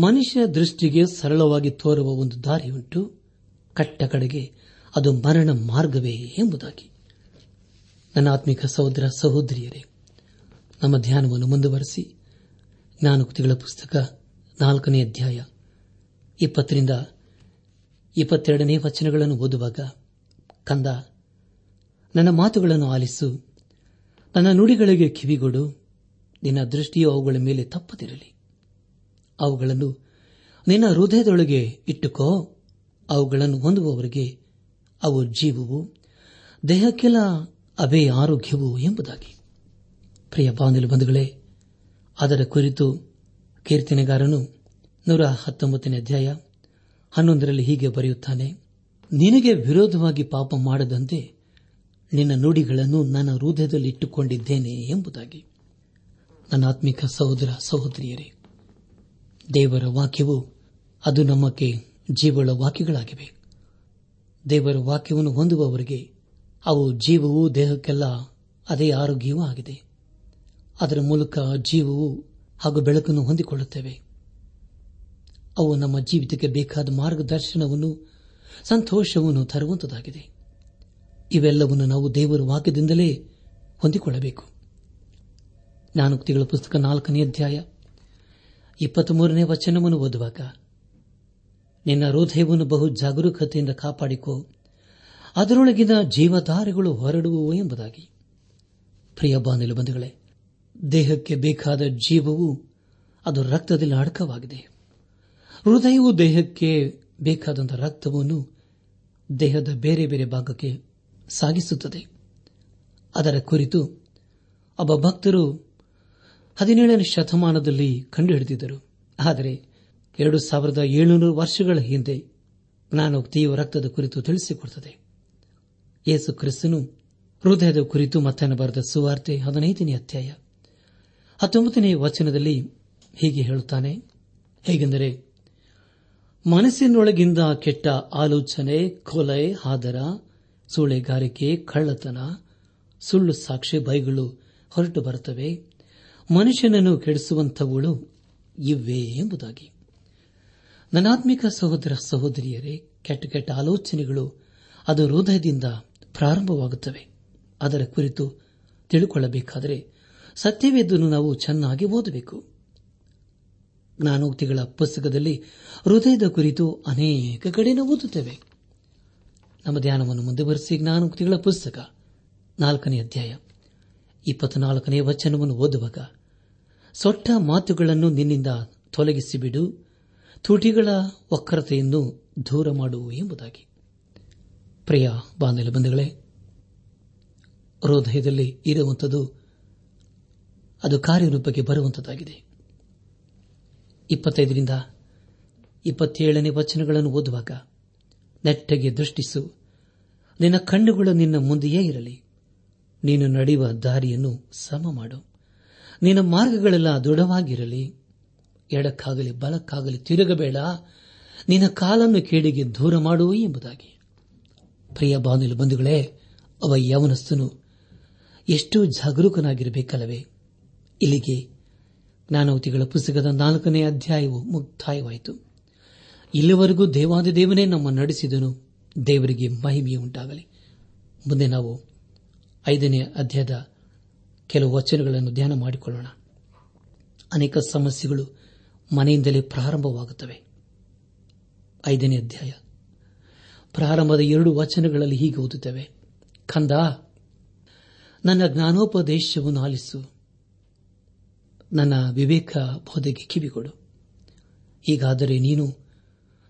ಮನುಷ್ಯ ದೃಷ್ಟಿಗೆ ಸರಳವಾಗಿ ತೋರುವ ಒಂದು ದಾರಿಯುಂಟು, ಕಟ್ಟ ಕಡೆಗೆ ಅದು ಮರಣ ಮಾರ್ಗವೇ ಎಂಬುದಾಗಿ. ನನ್ನ ಆತ್ಮಿಕ ಸಹೋದರ ಸಹೋದರಿಯರೇ, ನಮ್ಮ ಧ್ಯಾನವನ್ನು ಮುಂದುವರೆಸಿ ಜ್ಞಾನೋಕ್ತಿಗಳ ಪುಸ್ತಕ ನಾಲ್ಕನೇ ಅಧ್ಯಾಯ, ಇಪ್ಪತ್ತರಿಂದ ಇಪ್ಪತ್ತೆರಡನೇ ವಚನಗಳನ್ನು ಓದುವಾಗ ಕಂದ, ನನ್ನ ಮಾತುಗಳನ್ನು ಆಲಿಸು, ನನ್ನ ನುಡಿಗಳಿಗೆ ಕಿವಿಗೊಡು, ನಿನ್ನ ದೃಷ್ಟಿಯು ಅವುಗಳ ಮೇಲೆ ತಪ್ಪದಿರಲಿ. ಅವುಗಳನ್ನು ನಿನ್ನ ಹೃದಯದೊಳಗೆ ಇಟ್ಟುಕೋ, ಅವುಗಳನ್ನು ಹೊಂದುವವರಿಗೆ ಅವು ಜೀವವು, ದೇಹಕ್ಕೆಲ್ಲ ಅವೇ ಆರೋಗ್ಯವು ಎಂಬುದಾಗಿ. ಪ್ರಿಯ ಬಾಂಧಲು ಬಂಧುಗಳೇ, ಅದರ ಕುರಿತು ಕೀರ್ತನೆಗಾರನು ನೂರ ಹತ್ತೊಂಬತ್ತನೇ ಅಧ್ಯಾಯ ಹನ್ನೊಂದರಲ್ಲಿ ಹೀಗೆ ಬರೆಯುತ್ತಾನೆ, ನಿನಗೆ ವಿರೋಧವಾಗಿ ಪಾಪ ಮಾಡದಂತೆ ನಿನ್ನ ನುಡಿಗಳನ್ನು ನನ್ನ ಹೃದಯದಲ್ಲಿ ಇಟ್ಟುಕೊಂಡಿದ್ದೇನೆ ಎಂಬುದಾಗಿ. ನನ್ನ ಆತ್ಮಿಕ ಸಹೋದರ ಸಹೋದರಿಯರೇ, ದೇವರ ವಾಕ್ಯವು ಅದು ನಮಗೆ ಜೀವಳ ವಾಕ್ಯಗಳಾಗಿವೆ. ದೇವರ ವಾಕ್ಯವನ್ನು ಹೊಂದುವವರಿಗೆ ಅವು ಜೀವವು ದೇಹಕ್ಕೆಲ್ಲ ಅದೇ ಆರೋಗ್ಯವೂ ಆಗಿದೆ. ಅದರ ಮೂಲಕ ಜೀವವು ಹಾಗೂ ಬೆಳಕನ್ನು ಹೊಂದಿಕೊಳ್ಳುತ್ತೇವೆ. ಅವು ನಮ್ಮ ಜೀವಿತಕ್ಕೆ ಬೇಕಾದ ಮಾರ್ಗದರ್ಶನವನ್ನು, ಸಂತೋಷವನ್ನು ತರುವಂತದಾಗಿದೆ. ಇವೆಲ್ಲವನ್ನು ನಾವು ದೇವರ ವಾಕ್ಯದಿಂದಲೇ ಹೊಂದಿಕೊಳ್ಳಬೇಕು. ಜ್ಞಾನೋಕ್ತಿಗಳ ಪುಸ್ತಕ ನಾಲ್ಕನೇ ಅಧ್ಯಾಯ, ಇಪ್ಪತ್ಮೂರನೇ ವಚನವನ್ನು ಓದುವಾಗ, ನಿನ್ನ ಹೃದಯವನ್ನು ಬಹು ಜಾಗರೂಕತೆಯಿಂದ ಕಾಪಾಡಿಕೋ, ಅದರೊಳಗಿನ ಜೀವಧಾರೆಗಳು ಹೊರಡುವು ಎಂಬುದಾಗಿ. ಪ್ರಿಯ ಬಂಧುಗಳೇ ದೇಹಕ್ಕೆ ಬೇಕಾದ ಜೀವವು ಅದು ರಕ್ತದಲ್ಲಿ ಅಡಕವಾಗಿದೆ. ಹೃದಯವು ದೇಹಕ್ಕೆ ಬೇಕಾದಂತಹ ರಕ್ತವನ್ನು ದೇಹದ ಬೇರೆ ಬೇರೆ ಭಾಗಕ್ಕೆ ಸಾಗಿಸುತ್ತದೆ. ಅದರ ಕುರಿತು ಒಬ್ಬ ಭಕ್ತರು ಹದಿನೇಳನೇ ಶತಮಾನದಲ್ಲಿ ಕಂಡುಹಿಡಿದಿದ್ದರು. ಆದರೆ ಎರಡು ಸಾವಿರದ ಏಳುನೂರು ವರ್ಷಗಳ ಹಿಂದೆ ಜ್ಞಾನೋಕ್ತಿಯು ರಕ್ತದ ಕುರಿತು ತಿಳಿಸಿಕೊಡುತ್ತದೆ ಯೇಸು ಕ್ರಿಸ್ತನು ಹೃದಯದ ಕುರಿತು ಮತ್ತನ ಬರೆದ ಸುವಾರ್ತೆ ಹದಿನೈದನೇ ಅಧ್ಯಾಯ. ಹತ್ತೊಂಬತ್ತನೇ ವಚನದಲ್ಲಿ ಹೀಗೆ ಹೇಳುತ್ತಾನೆ. ಹೇಗೆಂದರೆ, ಮನಸ್ಸಿನೊಳಗಿಂದ ಕೆಟ್ಟ ಆಲೋಚನೆ, ಕೊಲೆ ಹಾದರ ಸೂಳೆಗಾರಿಕೆ, ಕಳ್ಳತನ, ಸುಳ್ಳು ಸಾಕ್ಷಿ ಬೈಗಳು ಹೊರಟು ಬರುತ್ತವೆ. ಮನುಷ್ಯನನ್ನು ಕೆಡಿಸುವಂಥವುಗಳು ಇವೆ ಎಂಬುದಾಗಿ. ನನಾತ್ಮಿಕ ಸಹೋದರ ಸಹೋದರಿಯರೇ, ಕೆಟ್ಟ ಕೆಟ್ಟ ಆಲೋಚನೆಗಳು ಅದು ಹೃದಯದಿಂದ ಪ್ರಾರಂಭವಾಗುತ್ತವೆ. ಅದರ ಕುರಿತು ತಿಳಿದುಕೊಳ್ಳಬೇಕಾದರೆ ಸತ್ಯವೇದನ್ನು ನಾವು ಚೆನ್ನಾಗಿ ಓದಬೇಕು. ಜ್ಞಾನೋಕ್ತಿಗಳ ಪುಸ್ತಕದಲ್ಲಿ ಹೃದಯದ ಕುರಿತು ಅನೇಕ ಕಡೆ ನಾವು ಓದುತ್ತೇವೆ. ನಮ್ಮ ಧ್ಯಾನವನ್ನು ಮುಂದುವರೆಸಿ ಜ್ಞಾನೋಕ್ತಿಗಳ ಪುಸ್ತಕ, ನಾಲ್ಕನೇ ಅಧ್ಯಾಯ, ಇಪ್ಪತ್ನಾಲ್ಕನೇ ವಚನವನ್ನು ಓದುವಾಗ, ಸೊಟ್ಟ ಮಾತುಗಳನ್ನು ನಿನ್ನಿಂದ ತೊಲಗಿಸಿಬಿಡು, ತುಟಿಗಳ ವಕ್ರತೆಯನ್ನು ದೂರ ಮಾಡು ಎಂಬುದಾಗಿ. ಪ್ರಿಯ ಬಾಂಧವ್ಯ ಬಂಧುಗಳೇ, ಹೃದಯದಲ್ಲಿ ಇರುವಂಥದ್ದು ಅದು ಕಾರ್ಯರೂಪಕ್ಕೆ ಬರುವಂತದಾಗಿದೆ ಇಪ್ಪತ್ತೈದರಿಂದ ಇಪ್ಪತ್ತೇಳನೇ ವಚನಗಳನ್ನು ಓದುವಾಗ ನೆಟ್ಟಗೆ ದೃಷ್ಟಿಸು. ನಿನ್ನ ಕಣ್ಣುಗಳು ನಿನ್ನ ಮುಂದೆಯೇ ಇರಲಿ. ನೀನು ನಡೆಯುವ ದಾರಿಯನ್ನು ಸಮ ಮಾಡು. ನಿನ್ನ ಮಾರ್ಗಗಳೆಲ್ಲ ದೃಢವಾಗಿರಲಿ. ಎಡಕ್ಕಾಗಲಿ, ಬಲಕ್ಕಾಗಲಿ ತಿರುಗಬೇಡ. ನಿನ್ನ ಕಾಲನ್ನು ಕೇಡಿಗೆ ದೂರ ಮಾಡು ಎಂಬುದಾಗಿ. ಪ್ರಿಯ ಬಾನುಲು ಬಂಧುಗಳೇ ಅವ ಯವನಸ್ಥನು ಎಷ್ಟು ಜಾಗರೂಕನಾಗಿರಬೇಕಲ್ಲವೇ? ಇಲ್ಲಿಗೆ. ಜ್ಞಾನವತಿಗಳ ಪುಸ್ತಕದ ನಾಲ್ಕನೇ ಅಧ್ಯಾಯವು ಮುಕ್ತಾಯವಾಯಿತು. ಇಲ್ಲಿವರೆಗೂ ದೇವಾದಿದೇವನೇ ನಮ್ಮ ನಡೆಸಿದನು. ದೇವರಿಗೆ ಮಹಿಮೆಯು ಉಂಟಾಗಲಿ. ಮುಂದೆ ನಾವು ಐದನೇ ಅಧ್ಯಾಯದ ಕೆಲವು ವಚನಗಳನ್ನು ಧ್ಯಾನ ಮಾಡಿಕೊಳ್ಳೋಣ. ಅನೇಕ ಸಮಸ್ಯೆಗಳು ಮನೆಯಿಂದಲೇ ಪ್ರಾರಂಭವಾಗುತ್ತವೆ. ಐದನೇ ಅಧ್ಯಾಯ. ಪ್ರಾರಂಭದ ಎರಡು ವಚನಗಳಲ್ಲಿ ಹೀಗೆ ಓದುತ್ತವೆ. ಕಂದ, ನನ್ನ ಜ್ಞಾನೋಪದೇಶವನ್ನು ಆಲಿಸು. ನನ್ನ ವಿವೇಕ ಬೋಧೆಗೆ ಕಿವಿಗೊಡು. ಹೀಗಾದರೆ ನೀನು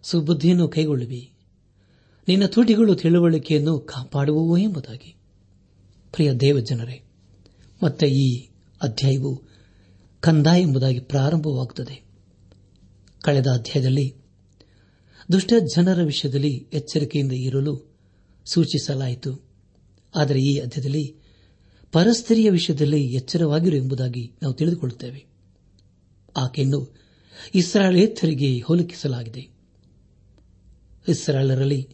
ಸುಬುದ್ಧಿಯನ್ನು ಕೈಗೊಳ್ಳುವಿ. ನಿನ್ನ ತುಟಿಗಳು ತಿಳುವಳಿಕೆಯನ್ನು ಕಾಪಾಡುವವು ಎಂಬುದಾಗಿ. ಪ್ರಿಯ ದೇವಜನರೇ, ಮತ್ತೆ ಈ ಅಧ್ಯಾಯವು ಕಂದ ಎಂಬುದಾಗಿ ಪ್ರಾರಂಭವಾಗುತ್ತದೆ. ಕಳೆದ ಅಧ್ಯಾಯದಲ್ಲಿ ದುಷ್ಟ ಜನರ ವಿಷಯದಲ್ಲಿ ಎಚ್ಚರಿಕೆಯಿಂದ ಇರಲು ಸೂಚಿಸಲಾಯಿತು. ಆದರೆ ಈ ಅಧ್ಯಾಯದಲ್ಲಿ ಪರಸ್ತ್ರೀಯ ವಿಷಯದಲ್ಲಿ ಎಚ್ಚರವಾಗಿರು ಎಂಬುದಾಗಿ ನಾವು ತಿಳಿದುಕೊಳ್ಳುತ್ತೇವೆ. ಆಕೆಯನ್ನು ಇಸ್ರಾಳೇತರಿಗೆ ಹೋಲಿಕಿಸಲಾಗಿದೆ ಇಸ್ರಾಳರಲ್ಲಿ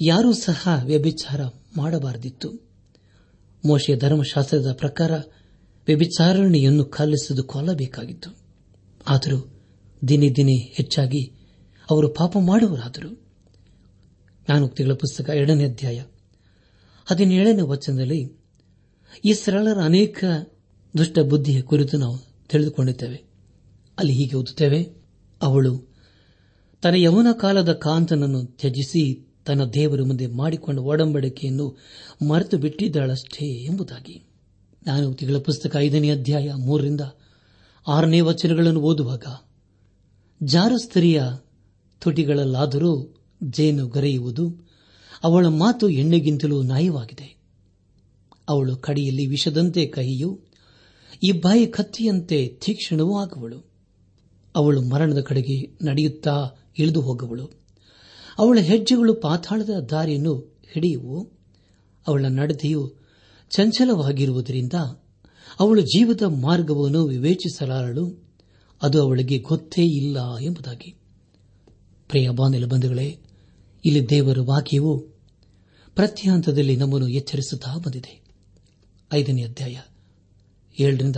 ಯಾರೂ ಸಹ ವ್ಯಭಿಚಾರ ಮಾಡಬಾರದಿತ್ತು. ಮೋಶೆಯ ಧರ್ಮಶಾಸ್ತ್ರದ ಪ್ರಕಾರ ವ್ಯಭಿಚಾರಣೆಯನ್ನು ಕಲಿಸುವುದು ಕೊಲ್ಲಬೇಕಾಗಿತ್ತು. ಆದರೂ ದಿನೇ ದಿನೇ ಹೆಚ್ಚಾಗಿ ಅವರು ಪಾಪ ಮಾಡುವರಾದರು. ಜ್ಞಾನೋಕ್ತಿಗಳ ಪುಸ್ತಕ ಎರಡನೇ ಅಧ್ಯಾಯ ಹದಿನೇಳನೇ ವಚನದಲ್ಲಿ ಈ ಸರಳರ ಅನೇಕ ದುಷ್ಟ ಬುದ್ಧಿಯ ಕುರಿತು ನಾವು ತಿಳಿದುಕೊಂಡಿದ್ದೇವೆ. ಅಲ್ಲಿ ಹೀಗೆ ಓದುತ್ತೇವೆ, ಅವಳು ತನ್ನ ಯವನ ಕಾಲದ ಕಾಂತನನ್ನು ತ್ಯಜಿಸಿ ತನ್ನ ದೇವರ ಮುಂದೆ ಮಾಡಿಕೊಂಡ ಒಡಂಬಡಿಕೆಯನ್ನು ಮರೆತು ಬಿಟ್ಟಿದ್ದಾಳಷ್ಟೇ ಎಂಬುದಾಗಿ. ನಾನು ತಿಂಗಳ ಪುಸ್ತಕ ಐದನೇ ಅಧ್ಯಾಯ ಮೂರರಿಂದ ಆರನೇ ವಚನಗಳನ್ನು ಓದುವಾಗ ಜಾರಸ್ತರಿಯ ತುಟಿಗಳಲ್ಲಾದರೂ ಜೇನು ಗರೆಯುವುದು ಅವಳ ಮಾತು ಎಣ್ಣೆಗಿಂತಲೂ ನ್ಯಾಯವಾಗಿದೆ. ಅವಳು ಕಡಿಯಲ್ಲಿ ವಿಷದಂತೆ ಕಹಿಯು, ಈ ಬಾಯಿ ಕತ್ತಿಯಂತೆ ತೀಕ್ಷ್ಣವೂ ಆಗುವಳು. ಅವಳು ಮರಣದ ಕಡೆಗೆ ನಡೆಯುತ್ತಾ ಇಳಿದು ಹೋಗುವಳು. ಅವಳ ಹೆಜ್ಜೆಗಳು ಪಾತಾಳದ ದಾರಿಯನ್ನು ಹಿಡಿಯುವು. ಅವಳ ನಡತೆಯು ಚಂಚಲವಾಗಿರುವುದರಿಂದ ಅವಳು ಜೀವದ ಮಾರ್ಗವನ್ನು ವಿವೇಚಿಸಲಾರಳು. ಅದು ಅವಳಿಗೆ ಗೊತ್ತೇ ಇಲ್ಲ ಎಂಬುದಾಗಿ. ಪ್ರಿಯ ಬಾಂಧವ ಬಂಧುಗಳೇ, ಇಲ್ಲಿ ದೇವರ ವಾಕ್ಯವು ಪ್ರತಿ ಹಂತದಲ್ಲಿ ನಮ್ಮನ್ನು ಎಚ್ಚರಿಸುತ್ತಾ ಬಂದಿದೆ. ಐದನೇ ಅಧ್ಯಾಯ, ಏಳರಿಂದ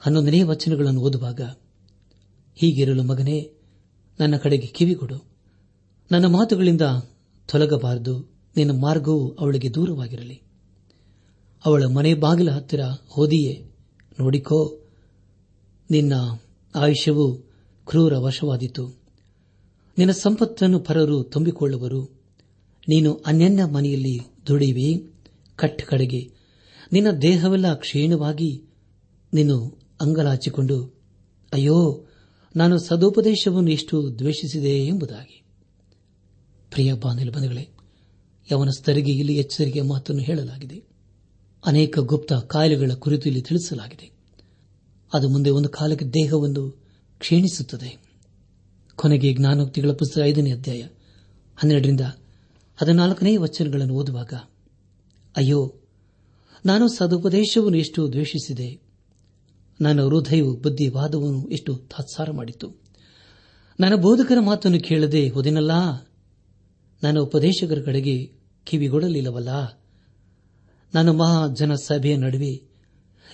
ಹನ್ನೊಂದನೇ ವಚನಗಳನ್ನು ಓದುವಾಗ, ಹೀಗಿರಲು ಮಗನೇ, ನನ್ನ ಕಡೆಗೆ ಕಿವಿಗೊಡು. ನನ್ನ ಮಾತುಗಳಿಂದ ತೊಲಗಬಾರದು, ನಿನ್ನ ಮಾರ್ಗವು ಅವಳಿಗೆ ದೂರವಾಗಿರಲಿ. ಅವಳ ಮನೆ ಬಾಗಿಲ ಹತ್ತಿರ ಹೋದಿಯೇ, ನೋಡಿಕೋ, ನಿನ್ನ ಆಯುಷ್ಯವು ಕ್ರೂರ ವಶವಾದೀತು. ನಿನ್ನ ಸಂಪತ್ತನ್ನು ಪರರು ತುಂಬಿಕೊಳ್ಳುವರು. ನೀನು ಅನ್ಯನ್ಯ ಮನೆಯಲ್ಲಿ ದುಡಿಯುವೆ ಕಟ್ಟ ಕಡೆಗೆ ನಿನ್ನ ದೇಹವೆಲ್ಲ ಕ್ಷೀಣವಾಗಿ ನೀನು ಅಂಗಲಾಚಿಕೊಂಡು, ಅಯ್ಯೋ, ನಾನು ಸದುಪದೇಶವನ್ನು ಎಷ್ಟು ದ್ವೇಷಿಸಿದೆ ಎಂಬುದಾಗಿ. ಪ್ರಿಯ ಬಾಂಧವೇ ಯವನಸ್ಥರಿಗೆ ಇಲ್ಲಿ ಎಚ್ಚರಿಕೆಯ ಮಾತನ್ನು ಹೇಳಲಾಗಿದೆ. ಅನೇಕ ಗುಪ್ತ ಕಾಯಿಲೆಗಳ ಕುರಿತು ಇಲ್ಲಿ ತಿಳಿಸಲಾಗಿದೆ. ಅದು ಮುಂದೆ ಒಂದು ಕಾಲಕ್ಕೆ ದೇಹವನ್ನು ಕ್ಷೀಣಿಸುತ್ತದೆ. ಕೊನೆಗೆ ಜ್ಞಾನೋಕ್ತಿಗಳ ಪುಸ್ತಕ ಐದನೇ ಅಧ್ಯಾಯ ಹನ್ನೆರಡರಿಂದ ಹದಿನಾಲ್ಕನೇ ವಚನಗಳನ್ನು ಓದುವಾಗ, ಅಯ್ಯೋ ನಾನು ಸದುಪದೇಶವನ್ನು ಎಷ್ಟು ದ್ವೇಷಿಸಿದೆ. ನನ್ನ ಹೃದಯವು ಬುದ್ಧಿವಾದವನ್ನು ಎಷ್ಟು ತಾತ್ಸಾರ ಮಾಡಿತು. ನನ್ನ ಬೋಧಕರ ಮಾತನ್ನು ಕೇಳದೆ ಹೋದಿನಲ್ಲ. ನನ್ನ ಉಪದೇಶಕರ ಕಡೆಗೆ ಕಿವಿಗೊಡಲಿಲ್ಲವಲ್ಲ. ನನ್ನ ಮಹಾಜನ ಸಭೆಯ ನಡುವೆ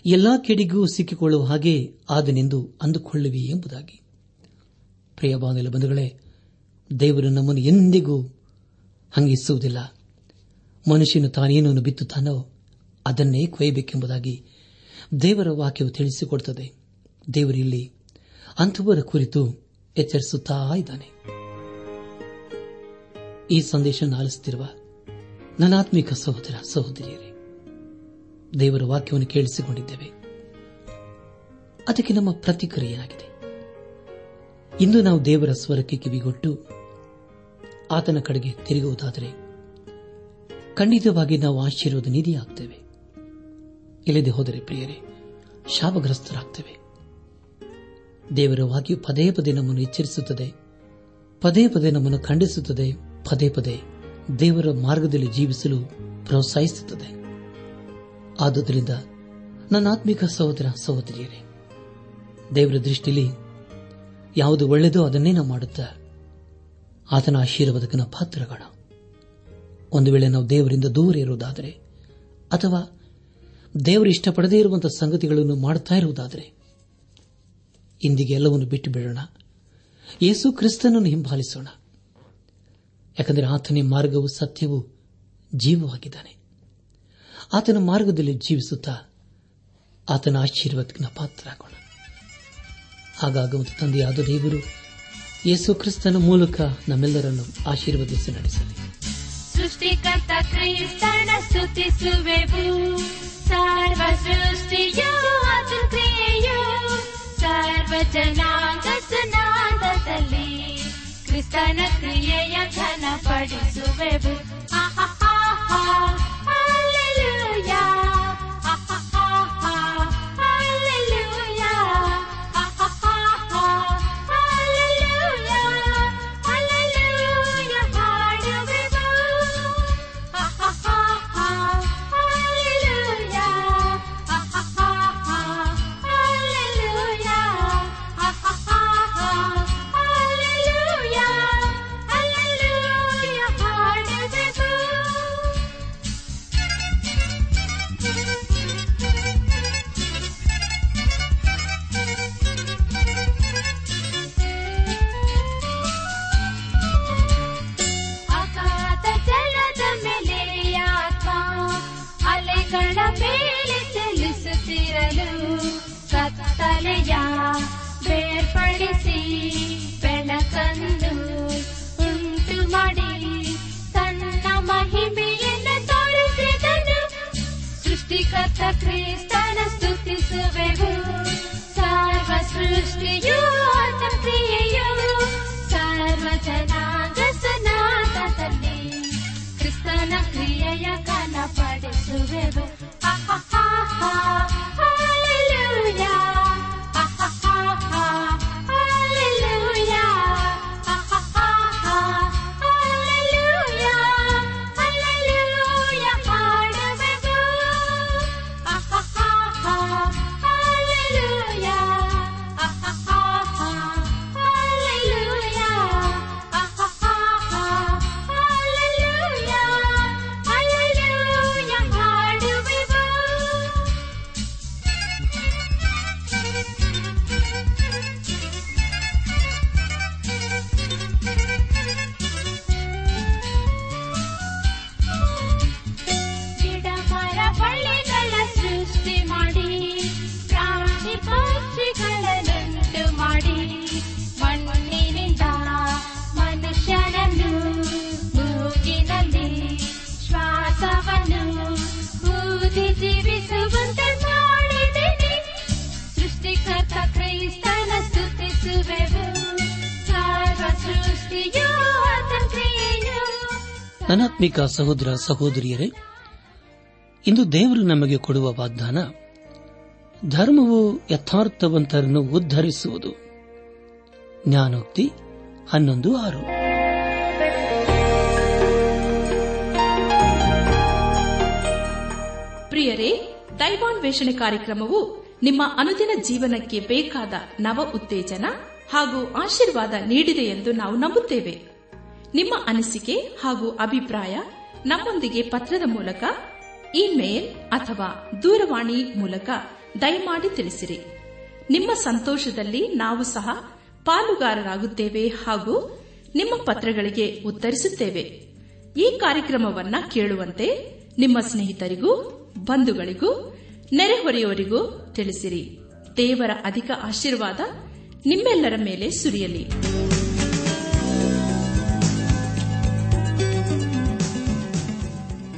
ಎಲ್ಲಾ ಕೆಡಿಗೂ ಸಿಕ್ಕಿಕೊಳ್ಳುವ ಹಾಗೆ ಆದನೆಂದು ಅಂದುಕೊಳ್ಳುವಿ ಎಂಬುದಾಗಿ. ಪ್ರಿಯ ಬಾಂಧವ ಬಂಧುಗಳೇ, ದೇವರು ನಮ್ಮನ್ನು ಎಂದಿಗೂ ಹಂಗಿಸುವುದಿಲ್ಲ. ಮನುಷ್ಯನು ತಾನೇನನ್ನು ಬಿತ್ತುತ್ತಾನೋ ಅದನ್ನೇ ಕೊಯ್ಯಬೇಕೆಂಬುದಾಗಿ ದೇವರ ವಾಕ್ಯವು ತಿಳಿಸಿಕೊಡುತ್ತದೆ. ದೇವರಿಲ್ಲಿ ಅಂಥವರ ಕುರಿತು ಎಚ್ಚರಿಸುತ್ತಾ ಇದ್ದಾನೆ. ಈ ಸಂದೇಶ ಆಲಿಸುತ್ತಿರುವ ನನಾತ್ಮಿಕ ಸಹೋದರ, ಸಹೋದರಿಯರೇ, ದೇವರ ವಾಕ್ಯವನ್ನು ಕೇಳಿಸಿಕೊಂಡಿದ್ದೇವೆ. ಅದಕ್ಕೆ ನಮ್ಮ ಪ್ರತಿಕ್ರಿಯೆಯಾಗಿದೆ ಇಂದು ನಾವು ದೇವರ ಸ್ವರಕ್ಕೆ ಕಿವಿಗೊಟ್ಟು ಆತನ ಕಡೆಗೆ ತಿರುಗುವುದಾದರೆ ಖಂಡಿತವಾಗಿ ನಾವು ಆಶೀರ್ವಾದ ನಿಧಿಯಾಗ್ತೇವೆ ಇಲ್ಲದೆ ಹೋದರೆ ಪ್ರಿಯರೇ, ಶಾಪಗ್ರಸ್ತರಾಗ್ತೇವೆ. ದೇವರ ವಾಕ್ಯ ಪದೇ ಪದೇ ನಮ್ಮನ್ನು ಎಚ್ಚರಿಸುತ್ತದೆ, ಪದೇ ಪದೇ ನಮ್ಮನ್ನು ಖಂಡಿಸುತ್ತದೆ, ಪದೇ ಪದೇ ದೇವರ ಮಾರ್ಗದಲ್ಲಿ ಜೀವಿಸಲು ಪ್ರೋತ್ಸಾಹಿಸುತ್ತದೆ. ಆದುದರಿಂದ ನನ್ನ ಆತ್ಮಿಕ ಸಹೋದರ, ಸಹೋದರಿಯರೇ, ದೇವರ ದೃಷ್ಟಿಯಲ್ಲಿ ಯಾವುದು ಒಳ್ಳೆಯದೋ ಅದನ್ನೇ ನಾವು ಮಾಡುತ್ತಾ, ಆತನ ಆಶೀರ್ವಾದಕ್ಕೆ ಪಾತ್ರಗಳ ಒಂದು ವೇಳೆ ನಾವು ದೇವರಿಂದ ದೂರ ಇರುವುದಾದರೆ, ಅಥವಾ ದೇವರು ಇಷ್ಟಪಡದೇ ಇರುವಂತಹ ಸಂಗತಿಗಳನ್ನು ಮಾಡುತ್ತಾ ಇರುವುದಾದರೆ ಇಂದಿಗೆ ಎಲ್ಲವನ್ನು ಬಿಟ್ಟು ಬಿಡೋಣ. ಯೇಸು ಕ್ರಿಸ್ತನನ್ನು ಹಿಂಬಾಲಿಸೋಣ. ಯಾಕಂದರೆ ಆತನೇ ಮಾರ್ಗವು ಸತ್ಯವು ಜೀವವಾಗಿದ್ದಾನೆ. ಆತನ ಮಾರ್ಗದಲ್ಲಿ ಜೀವಿಸುತ್ತಾ ಆತನ ಆಶೀರ್ವಾದಕ್ಕೆ ಪಾತ್ರರಾಗೋಣ. ಹಾಗಾಗುವಂತ ತಂದೆಯಾದ ದೇವರು ಯೇಸು ಕ್ರಿಸ್ತನ ಮೂಲಕ ನಮ್ಮೆಲ್ಲರನ್ನು ಆಶೀರ್ವದಿಸಿ ನಡೆಸಲಿ. ಸೃಷ್ಟಿಕರ್ತ ಕ್ರಿಸ್ತನ ಸ್ತುತಿಸುವೆವು ಸರ್ವ ಸೃಷ್ಟಿಯು ಅದು ಕ್ರಿಯೆಯು ಸರ್ವ ಜನಾಂಗ ಸುನಾದದಲ್ಲಿ ಕ್ರಿಸ್ತನ ಕ್ರಿಯೆಯ ಘನಪಡಿಸುವೆವು Hallelujah. Hallelujah. ಕ್ರಿಸ್ತನ ಅನಾತ್ಮಿಕ ಸಹೋದರ ಸಹೋದರಿಯರೇ, ಇಂದು ದೇವರು ನಮಗೆ ಕೊಡುವ ವಾಗ್ದಾನ, ಧರ್ಮವು ಯಥಾರ್ಥವಂತರನ್ನು ಉದ್ಧರಿಸುವುದು. ಜ್ಞಾನೋಕ್ತಿ ಹನ್ನೊಂದು ಆರು. ಪ್ರಿಯರೇ, ದೈವಾನ್ವೇಷಣೆ ಕಾರ್ಯಕ್ರಮವು ನಿಮ್ಮ ಅನುದಿನ ಜೀವನಕ್ಕೆ ಬೇಕಾದ ನವ ಉತ್ತೇಜನ ಹಾಗೂ ಆಶೀರ್ವಾದ ನೀಡಿದೆ ಎಂದು ನಾವು ನಂಬುತ್ತೇವೆ. ನಿಮ್ಮ ಅನಿಸಿಕೆ ಹಾಗೂ ಅಭಿಪ್ರಾಯ ನಮ್ಮೊಂದಿಗೆ ಪತ್ರದ ಮೂಲಕ ಇಮೇಲ್ ಅಥವಾ ದೂರವಾಣಿ ಮೂಲಕ ದಯಮಾಡಿ ತಿಳಿಸಿರಿ. ನಿಮ್ಮ ಸಂತೋಷದಲ್ಲಿ ನಾವು ಸಹ ಪಾಲುಗಾರರಾಗುತ್ತೇವೆ ಹಾಗೂ ನಿಮ್ಮ ಪತ್ರಗಳಿಗೆ ಉತ್ತರಿಸುತ್ತೇವೆ. ಈ ಕಾರ್ಯಕ್ರಮವನ್ನ ಕೇಳುವಂತೆ ನಿಮ್ಮ ಸ್ನೇಹಿತರಿಗೂ, ಬಂಧುಗಳಿಗೂ, ನೆರೆಹೊರೆಯವರಿಗೂ ತಿಳಿಸಿರಿ. ದೇವರ ಅಧಿಕ ಆಶೀರ್ವಾದ ನಿಮ್ಮೆಲ್ಲರ ಮೇಲೆ ಸುರಿಯಲಿ.